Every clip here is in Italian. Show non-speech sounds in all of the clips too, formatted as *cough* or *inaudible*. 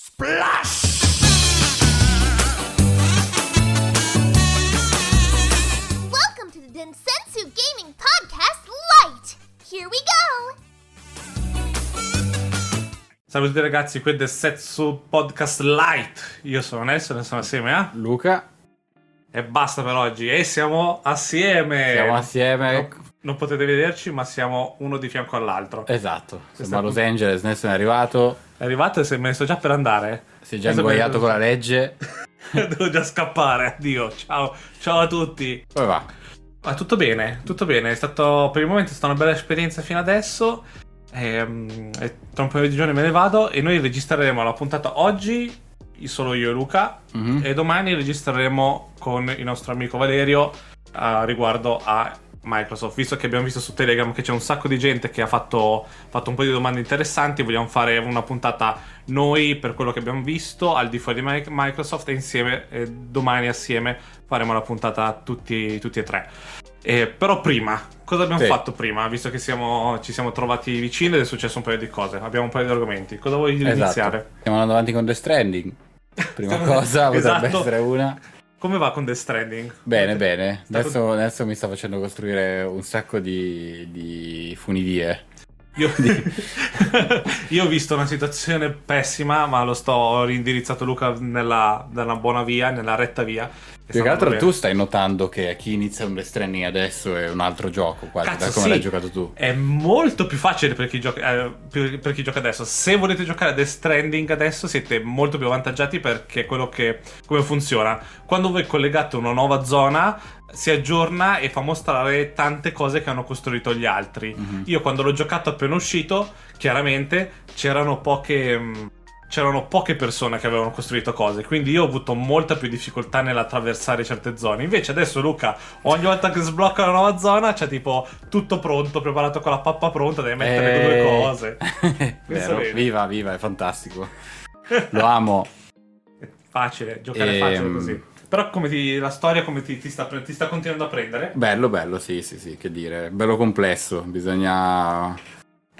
Splash! Welcome to the Densensu Gaming Podcast Lite! Here we go! Salve a tutti ragazzi, qui è The Setsu Podcast Light. Io sono Nelson e sono assieme a... Luca, E basta per oggi. E siamo assieme. siamo assieme. Non, non potete vederci, ma siamo uno di fianco all'altro. Esatto, siamo a Los Angeles, Nelson è arrivato, È arrivato e se me ne sto già per andare. si è già me- con la legge. *laughs* Devo già scappare. Addio. Ciao. Ciao a tutti. Come va? Ma tutto bene, tutto bene. È stato per il momento è stata una bella esperienza fino adesso. Ehm, E, tra un paio di giorni me ne vado. E noi registreremo la puntata oggi. Solo io e Luca. Mhm. E domani registreremo con il nostro amico Valerio eh, riguardo a Microsoft. Visto che abbiamo visto su Telegram che c'è un sacco di gente che ha fatto, fatto un po' di domande interessanti, vogliamo fare una puntata noi per quello che abbiamo visto al di fuori di Mi- Microsoft e insieme, e domani assieme faremo la puntata tutti, tutti e tre. Eh, però prima, cosa abbiamo Sì. fatto prima? Visto che siamo- ci siamo trovati vicini ed è successo un paio di cose, abbiamo un paio di argomenti. Cosa vuoi iniziare? Esatto. Stiamo andando avanti con The Stranding. Prima *laughs* cosa potrebbe Esatto. essere una. Come va con The Stranding? Bene, bene. Stato- Adesso, adesso mi sta facendo costruire un sacco di, di funivie. Io, *laughs* *laughs* io ho visto una situazione pessima, ma lo sto ho rindirizzato Luca nella, nella buona via, nella retta via. Più che altro tu stai notando che chi inizia un The Stranding adesso è un altro gioco, quasi, Cazzo, da come sì. l'hai giocato tu. È molto più facile per chi, gioca, eh, per, per chi gioca adesso. Se volete giocare a The Stranding adesso siete molto più avvantaggiati perché quello che... come funziona. Quando voi collegate una nuova zona si aggiorna e fa mostrare tante cose che hanno costruito gli altri. Mhm. Io quando l'ho giocato appena uscito, chiaramente c'erano poche... mh, C'erano poche persone che avevano costruito cose, quindi io ho avuto molta più difficoltà nell'attraversare certe zone. Invece adesso Luca, ogni volta che sblocca una nuova zona, c'è tipo tutto pronto, preparato con la pappa pronta, devi mettere le due Eh, cose. *laughs* Vero, viva, viva, è fantastico. Lo amo. *laughs* È facile, giocare Ehm. facile così. Però come ti, la storia come ti, ti sta, ti sta continuando a prendere? Bello, bello, sì, sì, sì, che dire. Bello complesso, bisogna...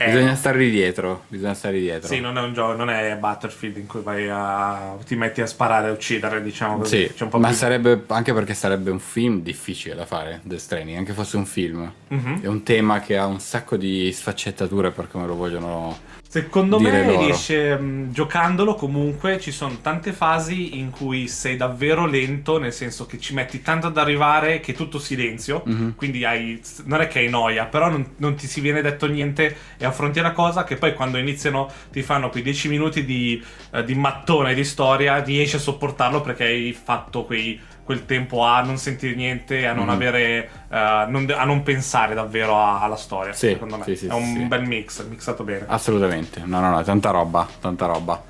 Eh, Bisogna stare dietro, bisogna stare dietro. Sì, non è un gioco, non è Battlefield in cui vai a. ti metti a sparare e uccidere, diciamo così. Sì, ma più- sarebbe anche perché sarebbe un film difficile da fare, The Stranding, anche fosse un film. Mhm. È un tema che ha un sacco di sfaccettature per come lo vogliono. Secondo me loro. riesce, mh, giocandolo comunque ci sono tante fasi in cui sei davvero lento, nel senso che ci metti tanto ad arrivare che è tutto silenzio, Mhm. quindi hai, non è che hai noia, però non, non ti si viene detto niente e affronti una cosa che poi quando iniziano ti fanno quei 10 minuti di, eh, di mattone di storia, riesci a sopportarlo perché hai fatto quei- quel tempo a non sentire niente, a non Mhm. avere, eh, non a non pensare davvero a- alla storia, Sì, secondo me. sì, sì, è un bel mix, mixato bene. Assolutamente, no, no, no, tanta roba, tanta roba.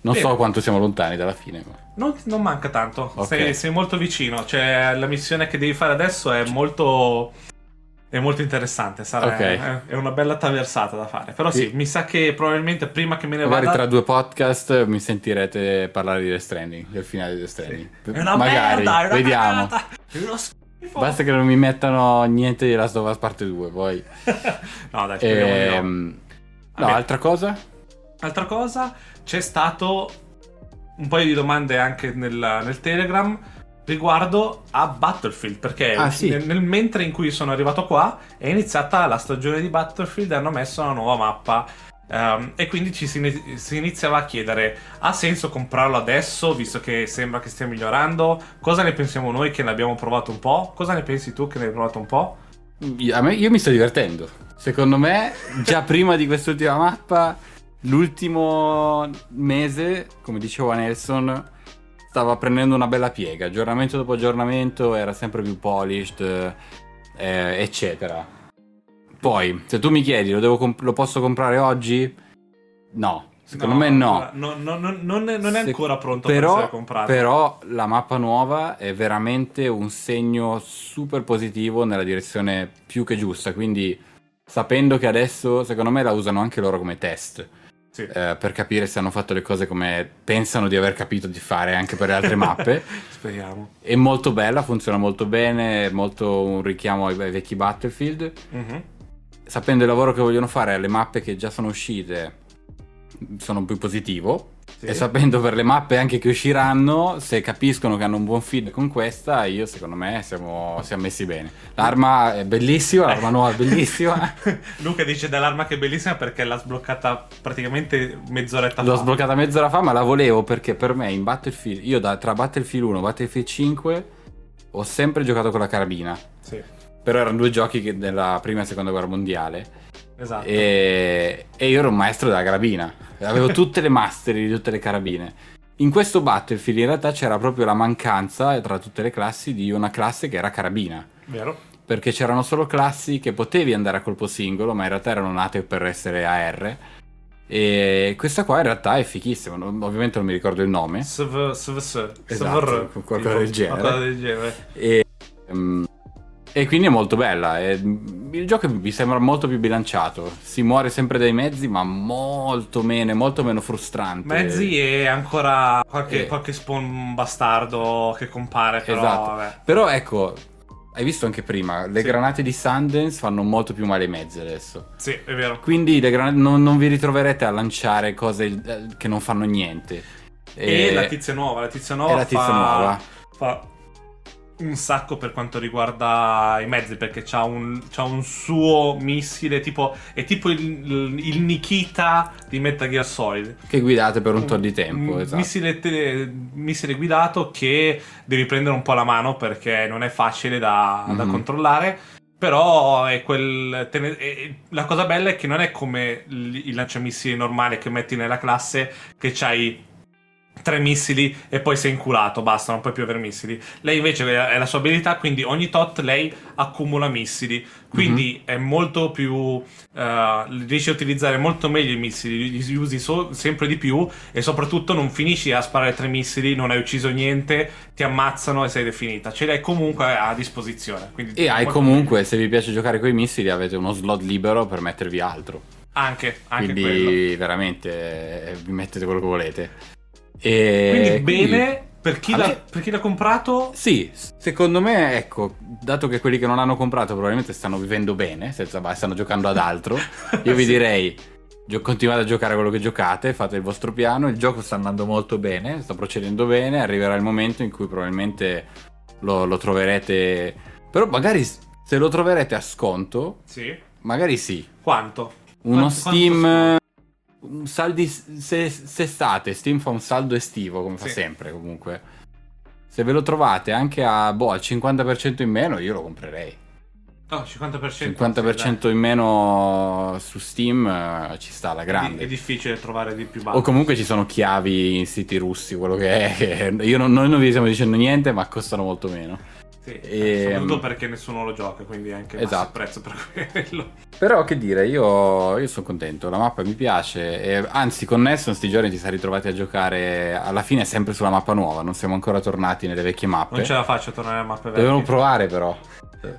Non Bene. so quanto siamo lontani dalla fine. Non, non manca tanto, Ok. sei, sei molto vicino. Cioè, la missione che devi fare adesso è molto. È molto interessante. Sarà, Ok. è, una bella traversata da fare. Però sì, Sì. mi sa che probabilmente prima che me ne Magari vada. tra due podcast mi sentirete parlare di The Stranding, del finale di The Stranding. È una Magari, merda, è una vediamo. merda, è uno schifo. Basta che non mi mettano niente di Last of Us parte 2, poi. *laughs* no, dai, speriamo di no. Ehm, no, Vabbè. altra cosa? Altra cosa, c'è stato un paio di domande anche nel, nel Telegram riguardo a Battlefield, perché Ah, sì. nel, nel- mentre in cui sono arrivato qua è iniziata la stagione di Battlefield e hanno messo una nuova mappa. ehm, e quindi ci si, si iniziava a chiedere: ha senso comprarlo adesso, visto che sembra che stia migliorando? Cosa ne pensiamo noi che ne abbiamo provato un po'? Cosa ne pensi tu che ne hai provato un po'? Io, me- io mi sto divertendo. Secondo me, già *laughs* prima di quest'ultima mappa, l'ultimo mese, come diceva Nelson, stava prendendo una bella piega. Aggiornamento dopo aggiornamento era sempre più polished, eh, eccetera. Poi, se tu mi chiedi, lo, devo comp- lo posso comprare oggi? No. Secondo me no. no, no, no, non, è, non è ancora pronto per però, essere comprato. però la mappa nuova è veramente un segno super positivo nella direzione più che giusta. Quindi, sapendo che adesso, secondo me, la usano anche loro come test. Sì. eh, per capire se hanno fatto le cose come pensano di aver capito di fare anche per le altre mappe. *laughs* Speriamo. È molto bella, funziona molto bene, molto un richiamo ai, ai vecchi Battlefield. Mhm. Sapendo il lavoro che vogliono fare alle mappe che già sono uscite, sono più positivo. Sì. E sapendo per le mappe anche che usciranno, se capiscono che hanno un buon feed con questa, io secondo me siamo, siamo messi bene. L'arma è bellissima, l'arma nuova è bellissima. *laughs* Luca dice dell'arma che è bellissima perché l'ha sbloccata praticamente mezz'oretta L'ho fa. sbloccata mezz'ora fa, ma la volevo perché per me in Battlefield, io da, tra Battlefield 1 e Battlefield 5 ho sempre giocato con la carabina. Sì, Però erano due giochi che- della prima e seconda guerra mondiale. Esatto. E, e io ero un maestro della carabina. Avevo *laughs* tutte le mastery di tutte le carabine. In questo Battlefield in realtà c'era proprio la mancanza tra tutte le classi di una classe che era carabina. Vero? Perché c'erano solo classi che potevi andare a colpo singolo, ma in realtà erano nate per essere AR. E questa qua in realtà è fichissima. Ovviamente non mi ricordo il nome. SV, SVS. Esatto, qualcosa del genere. qualcosa del genere. E, ehm, e quindi è molto bella. e, il gioco mi sembra molto più bilanciato. Si muore sempre dai mezzi, ma molto meno, è molto meno frustrante. Mezzi e ancora qualche, Eh. qualche spawn bastardo che compare, però Esatto. vabbè. Però ecco, hai visto anche prima, le Sì. granate di Sundance fanno molto più male ai mezzi adesso. Sì, è vero. Quindi le granate- non, non vi ritroverete a lanciare cose eh, che non fanno niente. E, la tizia nuova, la tizia nuova e la tizia fa, nuova. fa un sacco per quanto riguarda i mezzi perché c'ha un, c'ha un suo missile tipo è tipo il, il Nikita di Metal Gear Solid Che guidate per un tot di tempo. un esatto. missile, te- missile guidato che devi prendere un po' la mano perché non è facile da, da Mhm. controllare però è quel te è- la cosa bella è che non è come il il lanciamissili normale che metti nella classe che c'hai tre missili e poi sei inculato, basta, non puoi più avere missili. Lei invece è la sua abilità, quindi ogni tot lei accumula missili, quindi è molto più... eh, riesci a utilizzare molto meglio i missili, li usi so- sempre di più e soprattutto non finisci a sparare tre missili, non hai ucciso niente, ti ammazzano e sei definita. Ce l'hai comunque a disposizione. quindi E hai comunque, se vi piace giocare con i missili, avete uno slot libero per mettervi altro. meglio. Anche, anche quindi quello. veramente eh, vi mettete quello che volete. E Quindi bene, per chi, me- per chi l'ha comprato... Sì, secondo me, ecco, dato che quelli che non hanno comprato probabilmente stanno vivendo bene, senza, stanno giocando ad altro, *laughs* io vi Sì. direi continuate a giocare quello che giocate, fate il vostro piano, il gioco sta andando molto bene, sta procedendo bene, arriverà il momento in cui probabilmente lo, lo troverete, però magari se lo troverete a sconto, Sì. magari sì, Quanto? uno Quanto- Steam... quanto saldi se, se state, Steam fa un saldo estivo come fa Sì. sempre comunque. Se ve lo trovate anche a boh, al 50% in meno, io lo comprerei. No, 50%. 50% in meno su Steam eh, ci sta. È, grande. è difficile trovare di più basso. O comunque ci sono chiavi in siti russi, quello che è. che *laughs* io non, noi non vi stiamo dicendo niente, ma costano molto meno. Sì, E- soprattutto perché nessuno lo gioca, quindi anche Esatto. prezzo per quello. Però che dire, io, io sono contento, la mappa mi piace, e, anzi con Nesson sti giorni ti sei ritrovati a giocare alla fine sempre sulla mappa nuova, non siamo ancora tornati nelle vecchie mappe. Non ce la faccio a tornare alle mappe vecchie. Dovevamo provare però,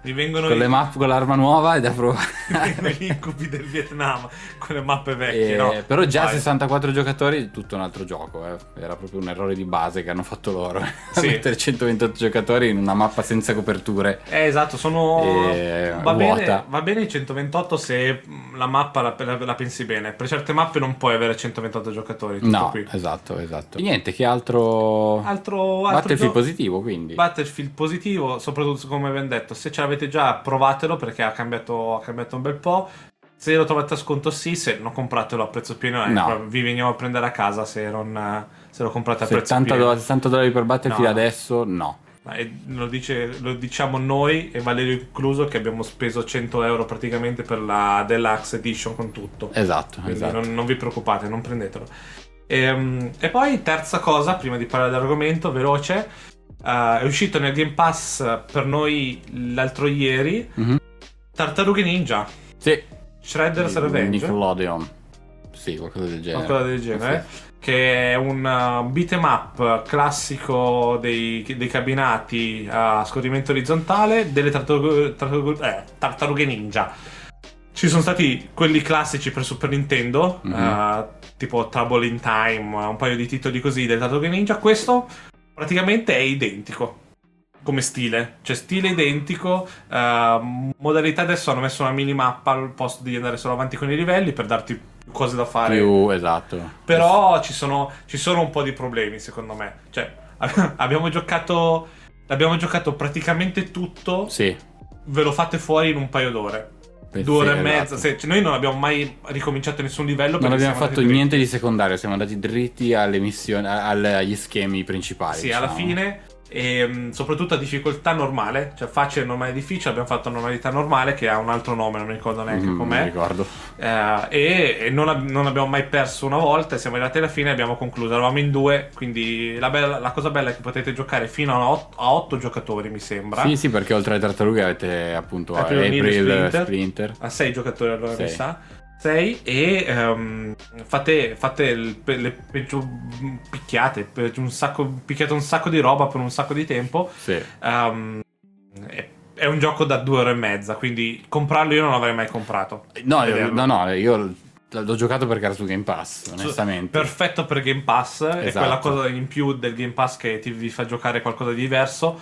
Mi vengono con i- le mappe, con l'arma nuova è da *laughs* provare. mi vengono gli incubi del Vietnam con le mappe vecchie, Eh, no? Però già Vai. 64 giocatori, tutto un altro gioco, eh. era proprio un errore di base che hanno fatto loro. Sì. *laughs* Mettere 128 giocatori in una mappa senza coperture. Eh, esatto, sono. E Va bene, vuota. va bene i 128 se la mappa la, la- la pensi bene. Per certe mappe non puoi avere 128 giocatori. Tutto No, qui. esatto, esatto. E niente, che altro... Altro, altro Battlefield gio- positivo quindi. Battlefield positivo, soprattutto come abbiamo detto, se ce l'avete già provatelo perché ha cambiato, ha cambiato un bel po'. Se lo trovate a sconto sì, se non compratelo a prezzo pieno, eh, No. vi veniamo a prendere a casa se, non, se lo comprate a prezzo 70 pieno. dollari, 60 dollari per Battlefield No. adesso? No. Ma è- lo, dice- lo diciamo noi e Valerio incluso che abbiamo speso 100 euro praticamente per la Deluxe Edition con tutto. Esatto, Quindi esatto. non, non vi preoccupate, non prendetelo. Ehm, E, poi, terza cosa, prima di parlare dell'argomento, veloce, eh, è uscito nel Game Pass per noi l'altro ieri Mhm. Tartarughe Ninja, Sì. Shredder's Revenge, Nickelodeon. Sì, qualcosa del genere. qualcosa del genere, che è un uh, beat'em up classico dei, dei cabinati a scorrimento orizzontale delle tartarughe, tartarughe- eh, tartarughe ninja. Ci sono stati quelli classici per Super Nintendo, Mhm. eh, tipo Trouble in Time, un paio di titoli così del Tartarughe Ninja. Questo praticamente è identico come stile, cioè stile identico. eh, modalità adesso hanno messo una minimappa al posto di andare solo avanti con i livelli per darti cose da fare. Più, esatto. Però ci sono, ci sono un po' di problemi, secondo me. Cioè, *laughs* abbiamo giocato. Abbiamo giocato praticamente tutto. Sì. Ve lo fate fuori in un paio d'ore. Sì, Due ore e esatto. mezza. se- cioè, noi non abbiamo mai ricominciato nessun livello. Non abbiamo fatto niente di secondario, siamo andati dritti alle missioni, agli schemi principali. Sì, alla diciamo. fine, e mh, soprattutto a difficoltà normale, cioè facile, normale, difficile, abbiamo fatto normalità normale che ha un altro nome, non mi ricordo neanche Mm, mi com'è. ricordo. Eh, e e non, non abbiamo mai perso una volta, siamo arrivati alla fine e abbiamo concluso. Eravamo in due, quindi la, bella- la cosa bella è che potete giocare fino a 8, giocatori, mi sembra. Sì, sì, perché oltre alle tartarughe avete appunto April April, Splinter. Splinter. A 6 giocatori allora mi Sei. sa. 6 e ehm, fate, fate pe- le peggio picchiate, pe- un sacco, picchiate un sacco di roba per un sacco di tempo. Sì. Ehm, è, è un gioco da due ore e mezza, quindi comprarlo io non l'avrei mai comprato. No, no, no, io l'ho giocato perché era su Game Pass, onestamente. Perfetto per Game Pass, è Esatto. quella cosa in più del Game Pass che ti fa giocare qualcosa di diverso.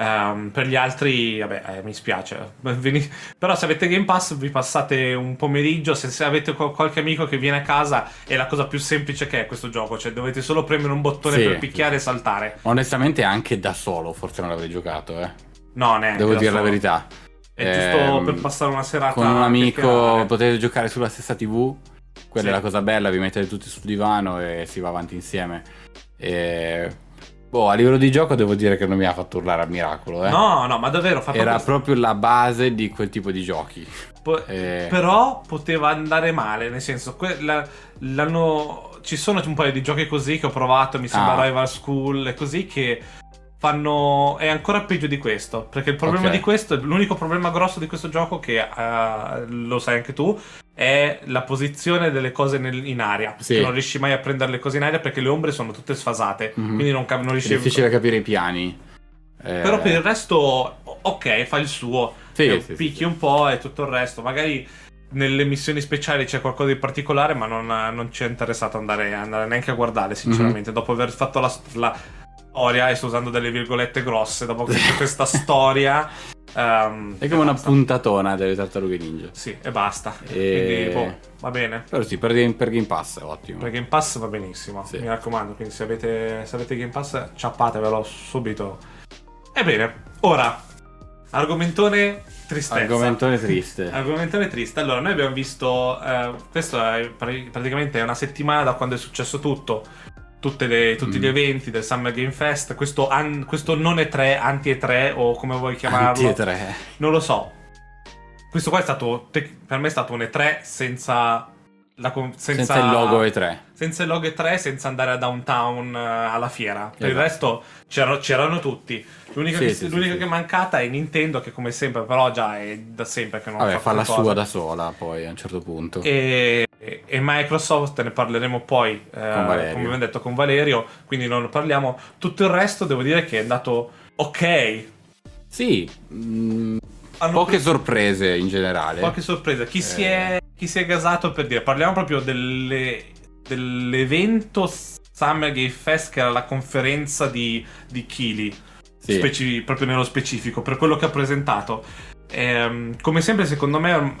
Ehm, per gli altri, vabbè, eh, mi spiace. *laughs* Però se avete Game Pass vi passate un pomeriggio, se, se avete qual- qualche amico che viene a casa è la cosa più semplice che è questo gioco, cioè dovete solo premere un bottone Sì. per picchiare e saltare. Onestamente anche da solo forse non l'avrei giocato, eh. No, neanche. Devo dire la verità. È giusto Ehm, per passare una serata Con un amico potete giocare sulla stessa TV. Quella Sì. è la cosa bella, vi mettete tutti sul divano e si va avanti insieme. E... Boh, a livello di gioco devo dire che non mi ha fatto urlare al miracolo, eh. No, no, ma davvero fa Era proprio la base di quel tipo di giochi. Po- Eh. Però poteva andare male, nel senso, que- la- l'hanno- ci sono un paio di giochi così che ho provato, mi sembra Ah. Rival School e così che fanno... è ancora peggio di questo, perché il problema Ok. di questo, l'unico problema grosso di questo gioco che eh, lo sai anche tu, è la posizione delle cose nel- in aria, Sì. che non riesci mai a prendere le cose in aria perché le ombre sono tutte sfasate, Mhm. quindi non, cap- non È riesci a... difficile capire i piani. Eh, Però per il resto, ok, fa il suo. Sì, sì, picchi sì, un po' e tutto il resto. Magari nelle missioni speciali c'è qualcosa di particolare, ma non, non ci è interessato andare, andare neanche a guardare, sinceramente. Mhm. Dopo aver fatto la, la storia, e sto usando delle virgolette grosse, dopo questa *laughs* storia. ehm, È come una basta. puntatona delle tartarughe ninja. Sì, e basta. E- Quindi, boh, va bene. Però sì, per, Game- per Game Pass è ottimo. Per Game Pass va benissimo, Sì. mi raccomando. Quindi se avete, se avete Game Pass, ciappatevelo subito. Ebbene, ora, argomentone tristezza. Argomentone triste. *laughs* Argomentone triste. Allora, noi abbiamo visto. eh, questo è pra- praticamente una settimana da quando è successo tutto. Tutte le- tutti Mm. gli eventi del Summer Game Fest. Questo, an- questo non è 3, anti E3 o come vuoi chiamarlo. Anti e tre. Non lo so. Questo qua è stato. per me è stato un E3 senza. Con- senza, Senza il logo E3. senza il logo E3, senza andare a downtown eh, alla fiera. Per il Esatto. resto c'erano, c'erano tutti. L'unica, Sì, che, sì, l'unica sì. che è mancata è Nintendo, che come sempre, però già è da sempre che non Vabbè, fa la qualcosa. sua da sola poi a un certo punto. E, e Microsoft ne parleremo poi, eh, come abbiamo detto, con Valerio, quindi non ne parliamo. Tutto il resto devo dire che è andato ok. Sì, mm, poche preso sorprese in generale. qualche sorpresa. Chi, si Eh. è, chi si è gasato per dire? Parliamo proprio delle- dell'evento Summer Game Fest, che era la conferenza di, di Kili. Sì. speci- proprio nello specifico, per quello che ha presentato. Ehm, come sempre, secondo me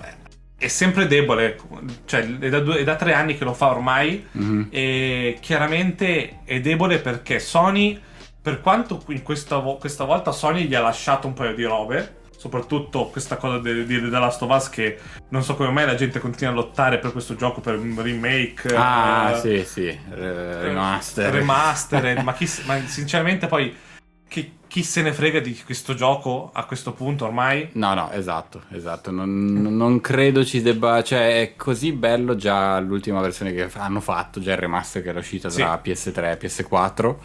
è sempre debole, cioè è da, due- è da tre anni che lo fa ormai Mhm. e chiaramente è debole perché Sony, per quanto in questa, questa volta Sony gli ha lasciato un paio di robe, soprattutto questa cosa di di The Last of Us che non so come mai la gente continua a lottare per questo gioco, per un remake. Ah, eh, sì, sì, eh, remaster. Remastered, *laughs* ma, chi ma sinceramente poi chi, chi se ne frega di questo gioco a questo punto ormai? No, no, esatto, esatto. Non, non credo ci debba. Cioè, è così bello già l'ultima versione che hanno fatto, già il remaster che era uscita Sì. tra PS3 e PS4.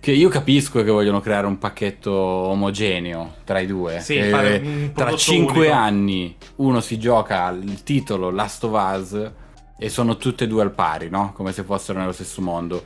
Che io capisco che vogliono creare un pacchetto omogeneo tra i due. Sì, un tra 5 unico. anni uno si gioca il titolo Last of Us e sono tutte e due al pari, no? Come se fossero nello stesso mondo.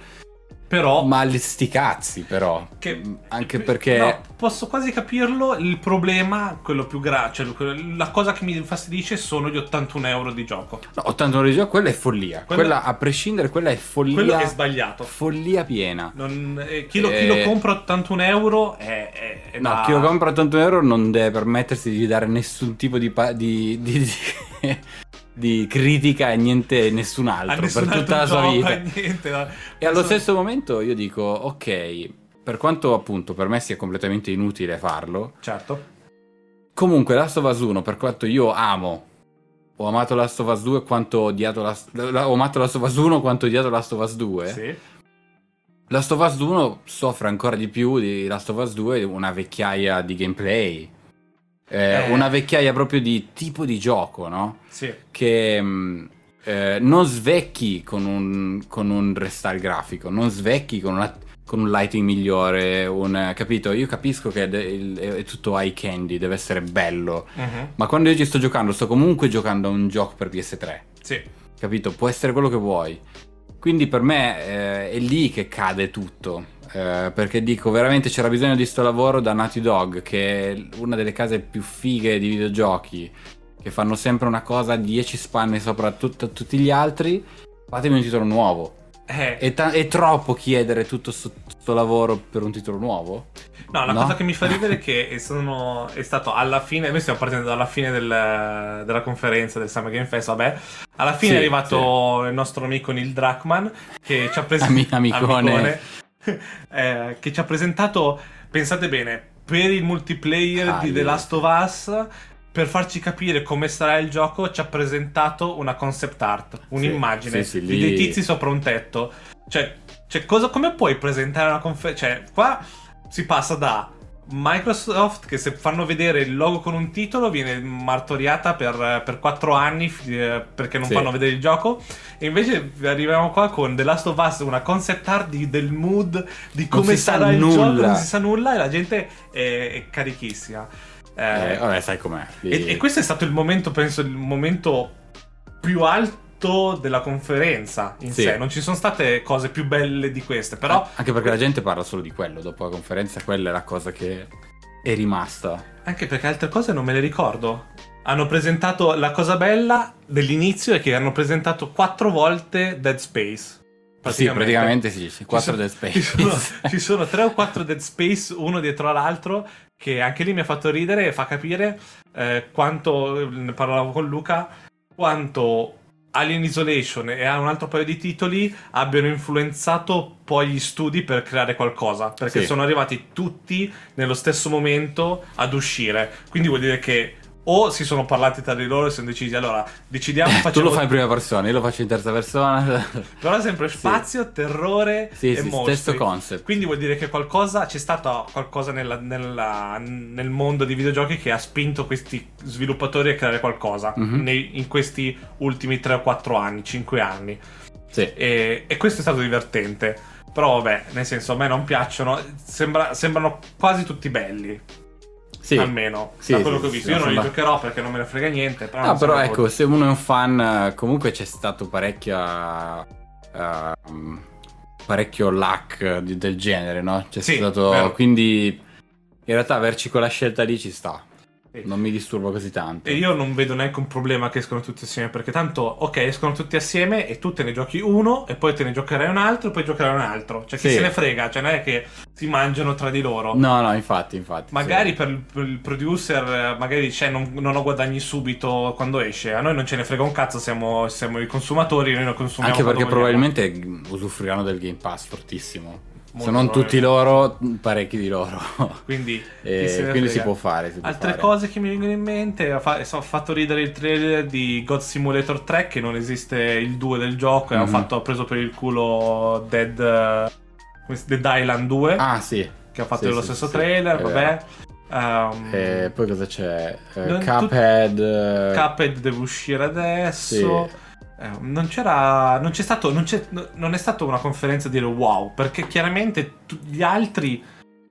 Però Ma sti cazzi, però. Che- Anche perché. No, posso quasi capirlo. Il problema, quello più grave, cioè la cosa che mi infastidisce sono gli 81 euro di gioco. No, 80 euro di gioco, quella è follia. Quello- Quella, a prescindere, quella è follia. Quello è sbagliato. Follia piena. Non- eh, chi, lo, chi Eh. lo compra a 81 euro è, è- è No, da- chi lo compra a 80 euro non deve permettersi di dare nessun tipo di. pa- di, di- di- di critica e niente, nessun altro nessun per tutta la sua vita. niente, no. E allo stesso momento io dico, ok, per quanto appunto per me sia completamente inutile farlo, Certo. comunque Last of Us 1, per quanto io amo, ho amato Last of Us 2 quanto ho odiato Last, ho amato Last of Us 1 quanto ho odiato Last of Us 2, Sì. Last of Us 1 soffre ancora di più di Last of Us 2 una vecchiaia di gameplay. Eh, Eh. Una vecchiaia proprio di tipo di gioco, no? Sì. Che mh, eh, non svecchi con un, con un restyle grafico, non svecchi con, una- con un lighting migliore, un, capito? Io capisco che è, il- è tutto eye candy, deve essere bello, Mhm. ma quando io ci sto giocando, sto comunque giocando a un gioco per PS3 Sì. capito? Può essere quello che vuoi. Quindi per me eh, è lì che cade tutto. eh, perché dico, veramente c'era bisogno di sto lavoro da Naughty Dog, che è una delle case più fighe di videogiochi, che fanno sempre una cosa a 10 spanne sopra tut- tutti gli altri. Fatemi un titolo nuovo. Eh, È, ta- è troppo chiedere tutto questo lavoro per un titolo nuovo? No, la No? cosa che mi fa ridere è *laughs* che sono, è stato alla fine, noi stiamo partendo dalla fine del- della conferenza del Summer Game Fest, vabbè, alla fine Sì, è arrivato il nostro amico Neil Druckmann che ci ha Ami- presentato... amicone. *laughs* eh, che ci ha presentato, pensate bene, per il multiplayer Ah, di. The Last of Us... Per farci capire come sarà il gioco, ci ha presentato una concept art, un'immagine sì, sì, di lì- dei tizi sopra un tetto. Cioè, cioè, cosa, come puoi presentare una conferenza? Cioè, qua si passa da Microsoft che se fanno vedere il logo con un titolo viene martoriata per, per 4 anni eh, perché non Sì. fanno vedere il gioco e invece arriviamo qua con The Last of Us una concept art di- del mood di come sarà il nulla. gioco non si sa nulla e la gente è, è carichissima Eh, Eh, vabbè, sai com'è. E, e questo è stato il momento penso il momento più alto della conferenza in Sì. sé non ci sono state cose più belle di queste però Anche perché la gente parla solo di quello. Dopo la conferenza, quella è la cosa che è rimasta. Anche perché altre cose non me le ricordo. Hanno presentato la cosa bella dell'inizio è che hanno presentato quattro volte Dead Space. Sì, praticamente sì, sì, 4 sono- Dead Space. Ci sono, *laughs* ci sono tre o quattro Dead Space uno dietro l'altro che anche lì mi ha fatto ridere e fa capire eh, quanto, ne parlavo con Luca, quanto Alien Isolation e un altro paio di titoli abbiano influenzato poi gli studi per creare qualcosa, perché Sì. sono arrivati tutti nello stesso momento ad uscire. Quindi vuol dire che o si sono parlati tra di loro e si sono decisi allora decidiamo tu facciamo lo fai in prima persona, io lo faccio in terza persona. *laughs* però sempre spazio, terrore Sì, e sì, mostri. stesso concept. Quindi vuol dire che qualcosa c'è stato qualcosa nella- nella- nel mondo dei videogiochi che ha spinto questi sviluppatori a creare qualcosa Mhm. nei- in questi ultimi 3 o 4 anni, 5 anni. Sì. E, e questo è stato divertente. Però vabbè, nel senso, a me non piacciono. Sembra- sembrano quasi tutti belli. Sì. Almeno Sì, da quello sì, che ho visto. Io non li giocherò perché non me ne frega niente. Però Ah, non però ecco, se uno è un fan, eh, comunque c'è stato parecchia. ehm, parecchio luck del genere, no? C'è stato. vero. Quindi. In realtà averci quella scelta lì ci sta. Sì. Non mi disturba così tanto. E io non vedo neanche un problema che escono tutti assieme, perché tanto, ok, escono tutti assieme e tu te ne giochi uno e poi te ne giocherai un altro e poi giocherai un altro. Cioè, chi Sì. se ne frega, cioè non è che si mangiano tra di loro. No, no, infatti, infatti. Magari sì. per il, per il producer, eh, magari dice non, non ho guadagni subito quando esce. A noi non ce ne frega un cazzo, siamo, siamo i consumatori, noi lo consumiamo. Anche perché probabilmente usufruiranno del Game Pass fortissimo. Molto Se non tutti loro, parecchi di loro. *laughs* Quindi, *laughs* E quindi si può fare. si può Altre fare. cose che mi vengono in mente, fa- ho fatto ridere il trailer di God Simulator 3 che non esiste il 2 del gioco e ho Mhm. fatto- ho preso per il culo Dead, Dead Island 2 Ah, sì. che ha fatto sì, lo sì, stesso sì, trailer, vabbè. Ehm, E poi cosa c'è? Non Cuphead. eh, Cuphead deve uscire adesso. Sì. Eh, non c'era. Non c'è stato. Non, c'è- non è stata una conferenza dire wow. Perché chiaramente gli altri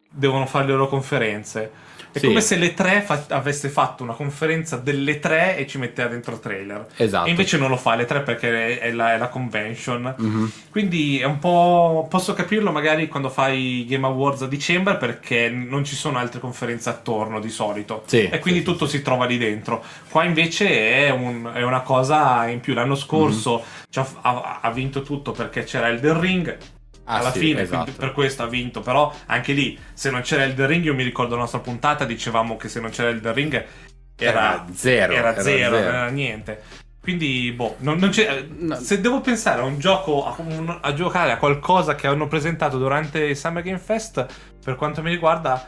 devono fare le loro conferenze. È Sì. come se le tre fa- avesse fatto una conferenza delle tre e ci metteva dentro trailer. Esatto. E invece non lo fa le tre perché è, la, è la convention. Mhm. Quindi è un po'. Posso capirlo magari quando fai Game Awards a dicembre perché non ci sono altre conferenze attorno di solito. Sì, e quindi sì, tutto si trova lì dentro. Qua invece è, un- è una cosa in più. L'anno scorso Mhm. ha, ha- ha vinto tutto perché c'era Elden Ring. Ah, alla sì, fine, esatto. per questo ha vinto. Però anche lì, se non c'era Elden Ring, io mi ricordo la nostra puntata, dicevamo che se non c'era Elden Ring era, Era zero, era era zero, zero. non era niente. Quindi, boh, non, non. No. Se devo pensare a un gioco, a, un- a giocare a qualcosa che hanno presentato durante il Summer Game Fest, per quanto mi riguarda,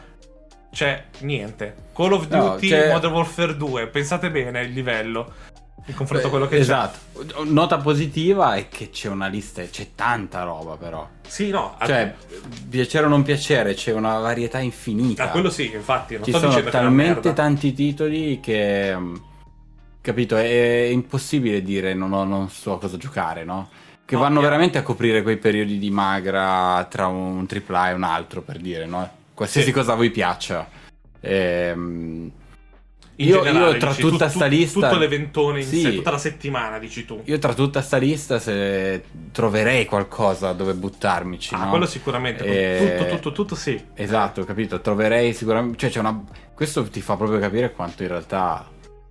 c'è niente. Call of No, Duty, c'è- Modern Warfare 2, pensate bene il livello in confronto a quello che esatto. Nota positiva è che c'è una lista, c'è tanta roba però. c'è. Sì, no, a- Cioè, piacere o non piacere, c'è una varietà infinita. a quello sì, infatti. Non Ci sto sono talmente tanti titoli che. mm, Capito? È impossibile dire non, ho- non so cosa giocare, no? Che No, vanno chiaro. veramente a coprire quei periodi di magra tra un AAA e un altro, per dire, no? Qualsiasi Sì. cosa a voi piaccia. Ehm, io, generale, io tra dici, tutta tu- sta tu- lista. Tutto l'eventone in Sì. sé, tutta la settimana, dici tu. Io tra tutta sta lista se troverei qualcosa dove buttarmici, Ah, no? quello sicuramente. Eh, Tutto, tutto, tutto sì. Esatto, capito? Troverei sicuramente. Cioè, c'è una. Questo ti fa proprio capire quanto in realtà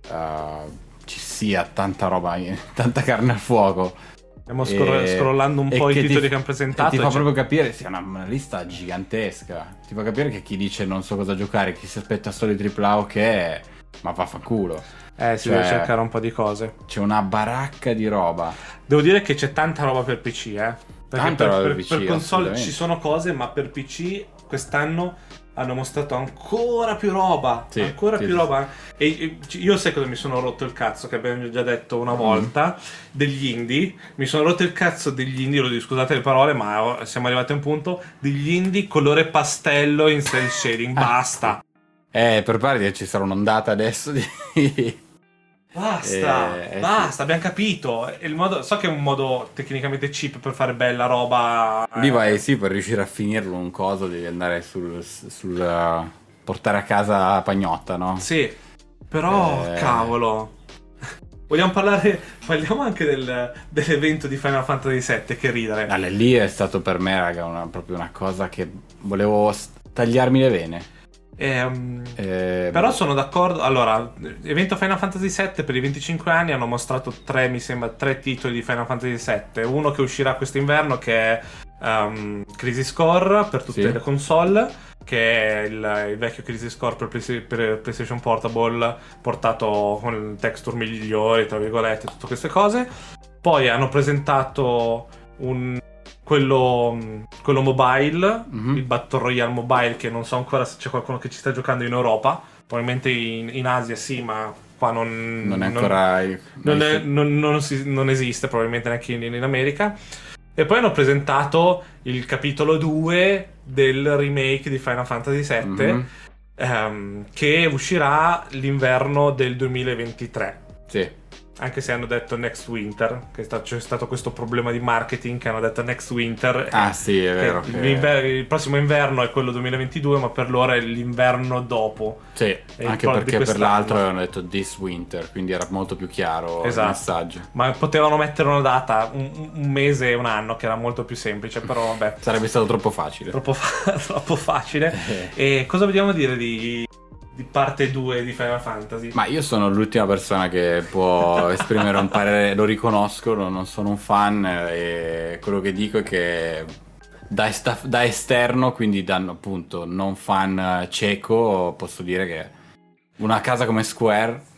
eh, ci sia tanta roba, *laughs* tanta carne al fuoco. Stiamo scroll- E- scrollando un e po' i che titoli ti- che hanno e presentato. ti fa e c'è- proprio capire, sì, è una, una lista gigantesca. Ti fa capire che chi dice non so cosa giocare, chi si aspetta solo i AAA o che è, ma vaffanculo. Eh, si cioè- deve cercare un po' di cose. C'è una baracca di roba. Devo dire che c'è tanta roba per PC, eh. Perché Tanta per, roba per- PC, per console ci sono cose, ma per PC quest'anno hanno mostrato ancora più roba. Sì, ancora sì, più sì. roba. E, io sai cosa mi sono rotto il cazzo, che abbiamo già detto Mm. una volta, degli indie. Mi sono rotto il cazzo degli indie, lo dico, scusate le parole, ma siamo arrivati a un punto. Degli indie colore pastello in cell shading. *laughs* Basta. Eh, preparati che ci sarà un'ondata adesso di... Basta, Eh, eh, basta, abbiamo capito. Modo- so che è un modo tecnicamente cheap per fare bella roba. Lì eh, vai, sì, per riuscire a finirlo un coso devi andare sul... sul uh, portare a casa Pagnotta, no? Sì, però, Eh. cavolo. Vogliamo parlare. Parliamo anche del- dell'evento di Final Fantasy VII. Che ridere. Allora, lì è stato per me, raga, una- proprio una cosa che volevo tagliarmi le vene. Ehm, Eh, Però sono d'accordo. Allora, evento Final Fantasy VII per i 25 anni hanno mostrato tre, mi sembra, tre titoli di Final Fantasy VII. Uno che uscirà quest'inverno che è um, Crisis Core per tutte Sì. le console, che è il, il vecchio Crisis Core per, per PlayStation Portable portato con texture migliori, tra virgolette, tutte queste cose. Poi hanno presentato un quello, quello mobile, Mhm. il Battle Royale mobile, che non so ancora se c'è qualcuno che ci sta giocando in Europa. Probabilmente in, in Asia sì, ma qua non, non è ancora... non, è- non- non si- non esiste, probabilmente neanche in, in America. E poi hanno presentato il capitolo 2 del remake di Final Fantasy VII, Mhm. ehm, che uscirà l'inverno del 2023. Sì. Anche se hanno detto next winter, che sta- c'è stato questo problema di marketing che hanno detto next winter. Ah sì, è vero. che- il prossimo inverno è quello 2022, ma per loro è l'inverno dopo. Sì, anche perché per l'altro avevano detto this winter, quindi era molto più chiaro Esatto. il messaggio. Ma potevano mettere una data, un, un mese e un anno, che era molto più semplice, però vabbè, *laughs* Sarebbe stato troppo facile. troppo, fa- *laughs* troppo facile. Eh. *laughs* E cosa vogliamo dire di, di parte 2 di Final Fantasy? Ma io sono l'ultima persona che può *laughs* esprimere un parere, lo riconosco, non sono un fan e quello che dico è che da, esta- da esterno, quindi da appunto non fan cieco, posso dire che una casa come Square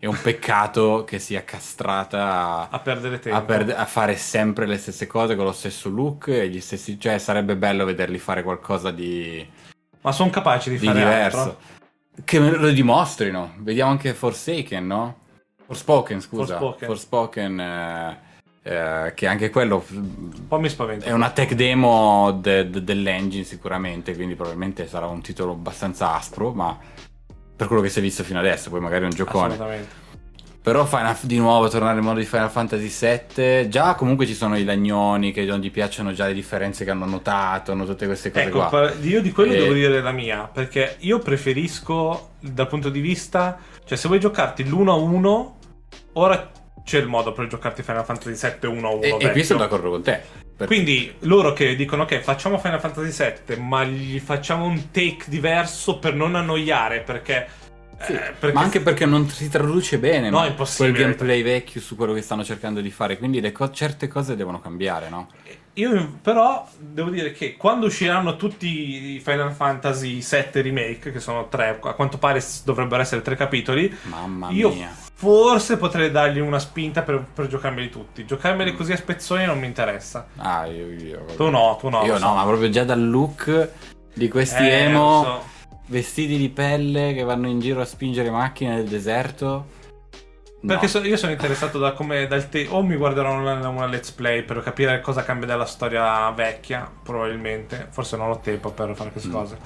è un peccato che sia castrata a perdere tempo. a, perde- a fare sempre le stesse cose con lo stesso look e gli stessi... cioè sarebbe bello vederli fare qualcosa di, Ma sono capaci di, di fare diverso. altro. Che me lo dimostrino. Vediamo anche Forsaken, no? Forspoken, scusa. Forspoken. Forspoken, eh, eh, che anche quello Un po' mi spaventa. è una tech demo de- de- dell'engine sicuramente, quindi probabilmente sarà un titolo abbastanza aspro, ma per quello che si è visto fino adesso, poi magari è un giocone. Assolutamente. Però Final- di nuovo tornare al mondo di Final Fantasy VII, già comunque ci sono i lagnoni che non gli piacciono già le differenze che hanno notato, hanno tutte queste cose Ecco, qua. io di quello Eh. devo dire la mia, perché io preferisco dal punto di vista, cioè se vuoi giocarti l'1 a 1, ora c'è il modo per giocarti Final Fantasy 7 1 a 1 E, e qui sono d'accordo con te. Per- Quindi loro che dicono ok facciamo Final Fantasy 7 ma gli facciamo un take diverso per non annoiare perché... Sì, eh, ma anche perché non si traduce bene No, quel gameplay vecchio su quello che stanno cercando di fare. Quindi le co- certe cose devono cambiare, no? io però devo dire che quando usciranno tutti i Final Fantasy 7 remake, che sono tre, a quanto pare dovrebbero essere tre capitoli, Mamma io mia. forse potrei dargli una spinta per, per giocarmeli tutti. Giocarmeli così a spezzoni non mi interessa. Ah, io, io, Tu no, tu no. io no, so. ma proprio già dal look di questi Eh, emo so. Vestiti di pelle che vanno in giro a spingere macchine nel deserto. No. Perché so- io sono interessato da come dal te- o mi guarderò una, una let's play per capire cosa cambia dalla storia vecchia, probabilmente. Forse non ho tempo per fare queste Mm. cose.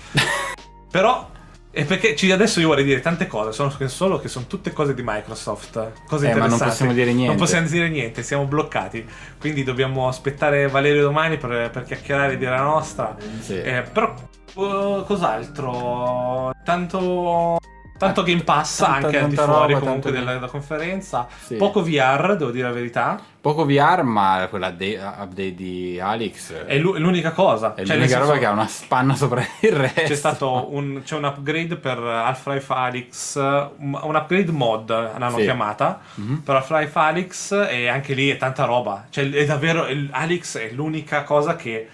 Però è perché ci- adesso io vorrei dire tante cose, sono solo che sono tutte cose di Microsoft, cose Eh, ma non possiamo dire niente. Non possiamo dire niente, siamo bloccati. Quindi dobbiamo aspettare Valerio domani per, per chiacchierare e dire la nostra. Sì. Eh, però uh, cos'altro? Tanto tanto Game Pass Tanta- anche al di fuori roba, comunque della, della conferenza. Sì. Poco VR, devo dire la verità. Poco VR, ma quella update di Alex È l'u- l'unica cosa. è Cioè, l'unica roba che ha una spanna sopra il resto. C'è stato un, c'è un upgrade per Half-Life Alyx, un upgrade mod l'hanno Sì. chiamata Mhm. per Half-Life Alyx e anche lì è tanta roba. Cioè è davvero Alyx è l'unica cosa che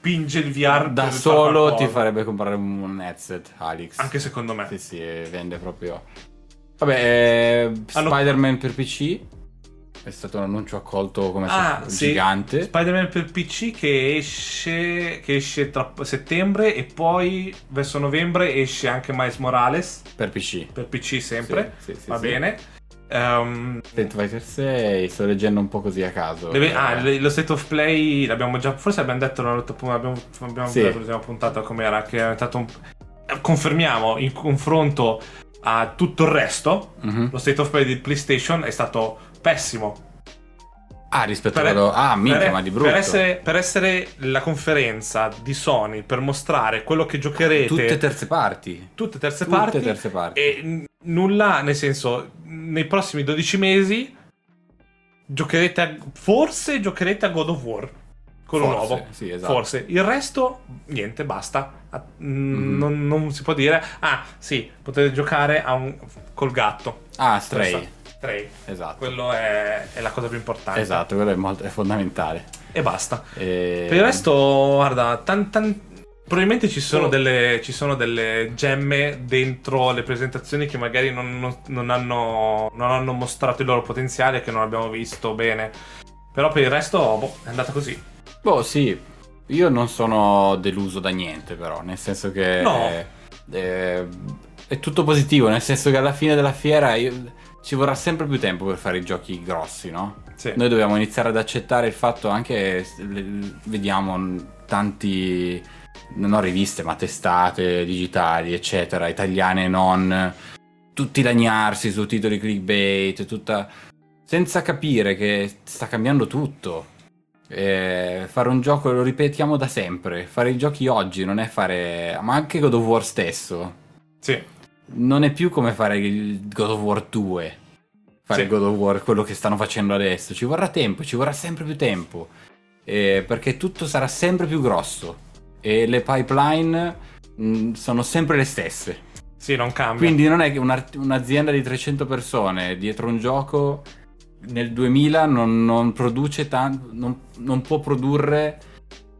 spinge il VR Da solo ti farebbe comprare un headset, Alex. Anche secondo me. Sì, sì, vende proprio. Vabbè, eh, Hanno- Spider-Man per PC è stato un annuncio accolto come Ah, se- sì. gigante. Spider-Man per PC che esce, che esce tra settembre e poi verso novembre esce anche Miles Morales Per PC. per PC sempre. Sì, sì, Va bene. Ehm, Street Fighter 6, sto leggendo un po' così a caso. deve- Eh, ah, le- lo state of play l'abbiamo già. Forse abbiamo detto nella abbiamo, Sì. l'ultima puntata com'era. Che è diventato un. Confermiamo in confronto a tutto il resto. mhm. Lo state of play di PlayStation è stato pessimo. Ah, rispetto Per- a quello... Ah, minchia, per, ma di brutto. Per essere, per essere la conferenza di Sony per mostrare quello che giocherete Tutte terze parti. tutte terze Tutte parti terze parti. e nulla nel senso nei prossimi 12 mesi giocherete a, forse giocherete a God of War quello Forse, nuovo sì, esatto. forse il resto niente basta mm, Mhm. non, non si può dire ah sì potete giocare a un, col gatto Ah, Stray. Stray. Esatto. quello è, è la cosa più importante Esatto, quello è, molto, è fondamentale. e basta E... Per il resto, guarda, tan- tan- probabilmente ci sono, delle, ci sono delle gemme dentro le presentazioni che magari non, non- non hanno, non hanno mostrato il loro potenziale, che non abbiamo visto bene. Però per il resto, boh, è andata così. Boh, sì. Io non sono deluso da niente, però, nel senso che No. è, è- è tutto positivo, nel senso che alla fine della fiera io- ci vorrà sempre più tempo per fare i giochi grossi, no? Sì. Noi dobbiamo iniziare ad accettare il fatto anche, vediamo tanti, non riviste, ma testate digitali, eccetera, italiane e non, tutti lagnarsi su titoli clickbait, tutta... senza capire che sta cambiando tutto. Eh, fare un gioco, lo ripetiamo da sempre, fare i giochi oggi non è fare... ma anche God of War stesso, Sì. non è più come fare il God of War 2. Fare Sì. God of War, quello che stanno facendo adesso. Ci vorrà tempo, ci vorrà sempre più tempo. Eh, perché tutto sarà sempre più grosso. E le pipeline mh, sono sempre le stesse. Sì, non cambia. Quindi non è che un'azienda di 300 persone dietro un gioco nel 2000 non, non produce tanto, non, non può produrre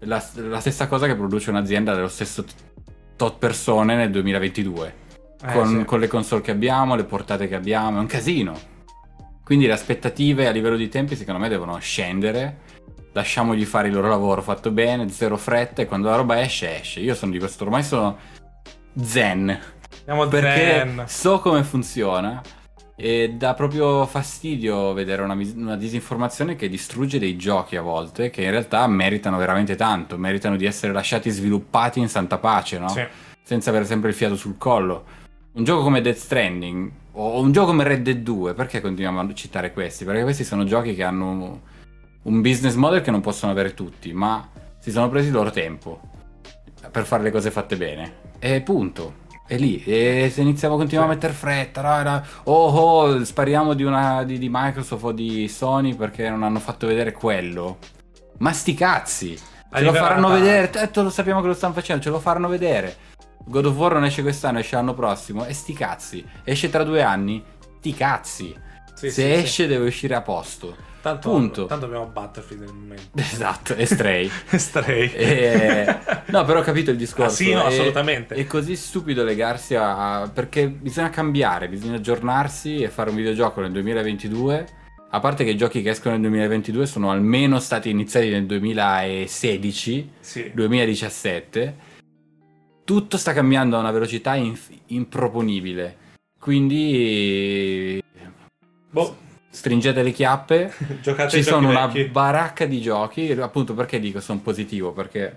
la, la stessa cosa che produce un'azienda dello stesso tot persone nel 2022 Eh, con, sì. con le console che abbiamo, le portate che abbiamo, è un casino. Quindi le aspettative a livello di tempi secondo me devono scendere, lasciamogli fare il loro lavoro fatto bene, zero fretta e quando la roba esce esce. Io sono di questo, ormai sono zen, Andiamo perché zen. so come funziona e dà proprio fastidio vedere una, una disinformazione che distrugge dei giochi a volte che in realtà meritano veramente tanto, meritano di essere lasciati sviluppati in santa pace, no? Sì. senza avere sempre il fiato sul collo. Un gioco come Death Stranding o un gioco come Red Dead 2, perché continuiamo a citare questi? Perché questi sono giochi che hanno un business model che non possono avere tutti, ma si sono presi il loro tempo per fare le cose fatte bene. E punto. È lì. E se iniziamo a continuare a mettere fretta, no, no, oh, oh, spariamo di, una, di, di Microsoft o di Sony perché non hanno fatto vedere quello. Ma sti cazzi! Ce lo Arriverà faranno tardi. vedere, tanto lo sappiamo che lo stanno facendo, ce lo faranno vedere. God of War non esce quest'anno, esce l'anno prossimo. E sti cazzi. Esce tra due anni? Ti cazzi. Sì, Se sì, esce deve uscire a posto. Tanto, Punto. tanto abbiamo Battlefield nel momento. *laughs* Esatto, e Stray. *laughs* Stray. E- *laughs* No, però ho capito il discorso. Ah, sì, no, È- assolutamente. È così stupido legarsi a... perché bisogna cambiare, bisogna aggiornarsi e fare un videogioco nel 2022. A parte che i giochi che escono nel 2022 sono almeno stati iniziati nel 2016, Sì. 2017. Tutto sta cambiando a una velocità inf- improponibile. Quindi Boh, stringete le chiappe. *laughs* giocate Ci sono una vecchi. baracca di giochi, appunto perché dico sono positivo, perché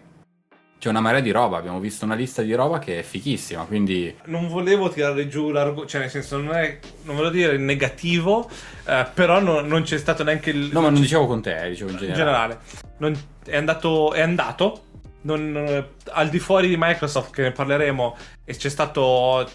c'è una marea di roba, abbiamo visto una lista di roba che è fichissima, quindi Non volevo tirare giù l'argomento, cioè nel senso non è, non volevo dire negativo, eh, però no- non c'è stato neanche il... No, ma non dicevo con te, dicevo in in generale. generale. Non- è andato, è andato non- al di fuori di Microsoft che ne parleremo e c'è stato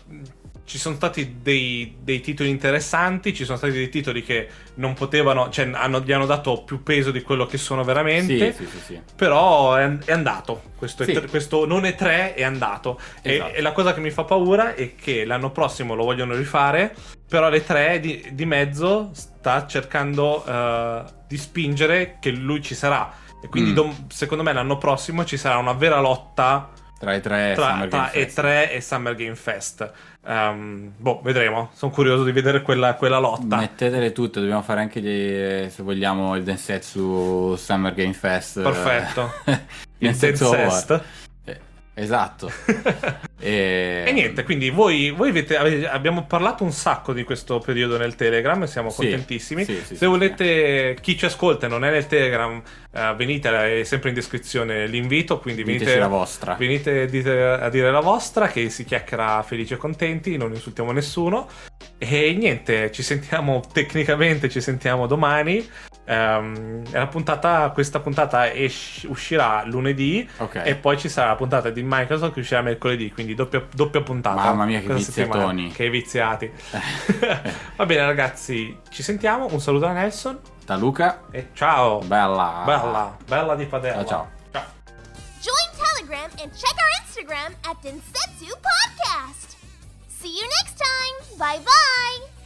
ci sono stati dei, dei titoli interessanti ci sono stati dei titoli che non potevano cioè hanno, gli hanno dato più peso di quello che sono veramente Sì, sì, sì, però è, è andato questo. E3 questo non è 3 è andato E- Esatto. e, la cosa che mi fa paura è che l'anno prossimo lo vogliono rifare però le 3 di, di mezzo sta cercando eh, di spingere che lui ci sarà e quindi Mm. dom- secondo me l'anno prossimo ci sarà una vera lotta Tra i tre tra, tra Game Fest. E3 e Summer Game Fest Ehm, boh vedremo sono curioso di vedere quella, quella lotta Mettetele tutte, dobbiamo fare anche gli, se vogliamo il Densetsu Summer Game Fest. Perfetto. *laughs* il Zest Award. Eh, Esatto. *laughs* e... E niente, quindi voi, voi avete- ave- abbiamo parlato un sacco di questo periodo nel Telegram e siamo contentissimi. sì, sì, Se volete, chi ci ascolta e non è nel Telegram, eh, venite, è sempre in descrizione l'invito, quindi Diteci venite, la vostra. venite dite- a dire la vostra, che si chiacchiera felici e contenti, non insultiamo nessuno. E niente, ci sentiamo tecnicamente, ci sentiamo domani. La puntata, questa puntata esci- uscirà lunedì Ok. e poi ci sarà la puntata di Microsoft che uscirà mercoledì, quindi doppia, doppia puntata. Mamma mia, che viziatoni. Che viziati. *laughs* Va bene ragazzi, ci sentiamo, un saluto da Nelson Da Luca, e ciao. bella. Bella, bella di padella. Ciao, ciao. ciao. Join Telegram and check our Instagram at Densetsu Podcast. See you next time. Bye bye.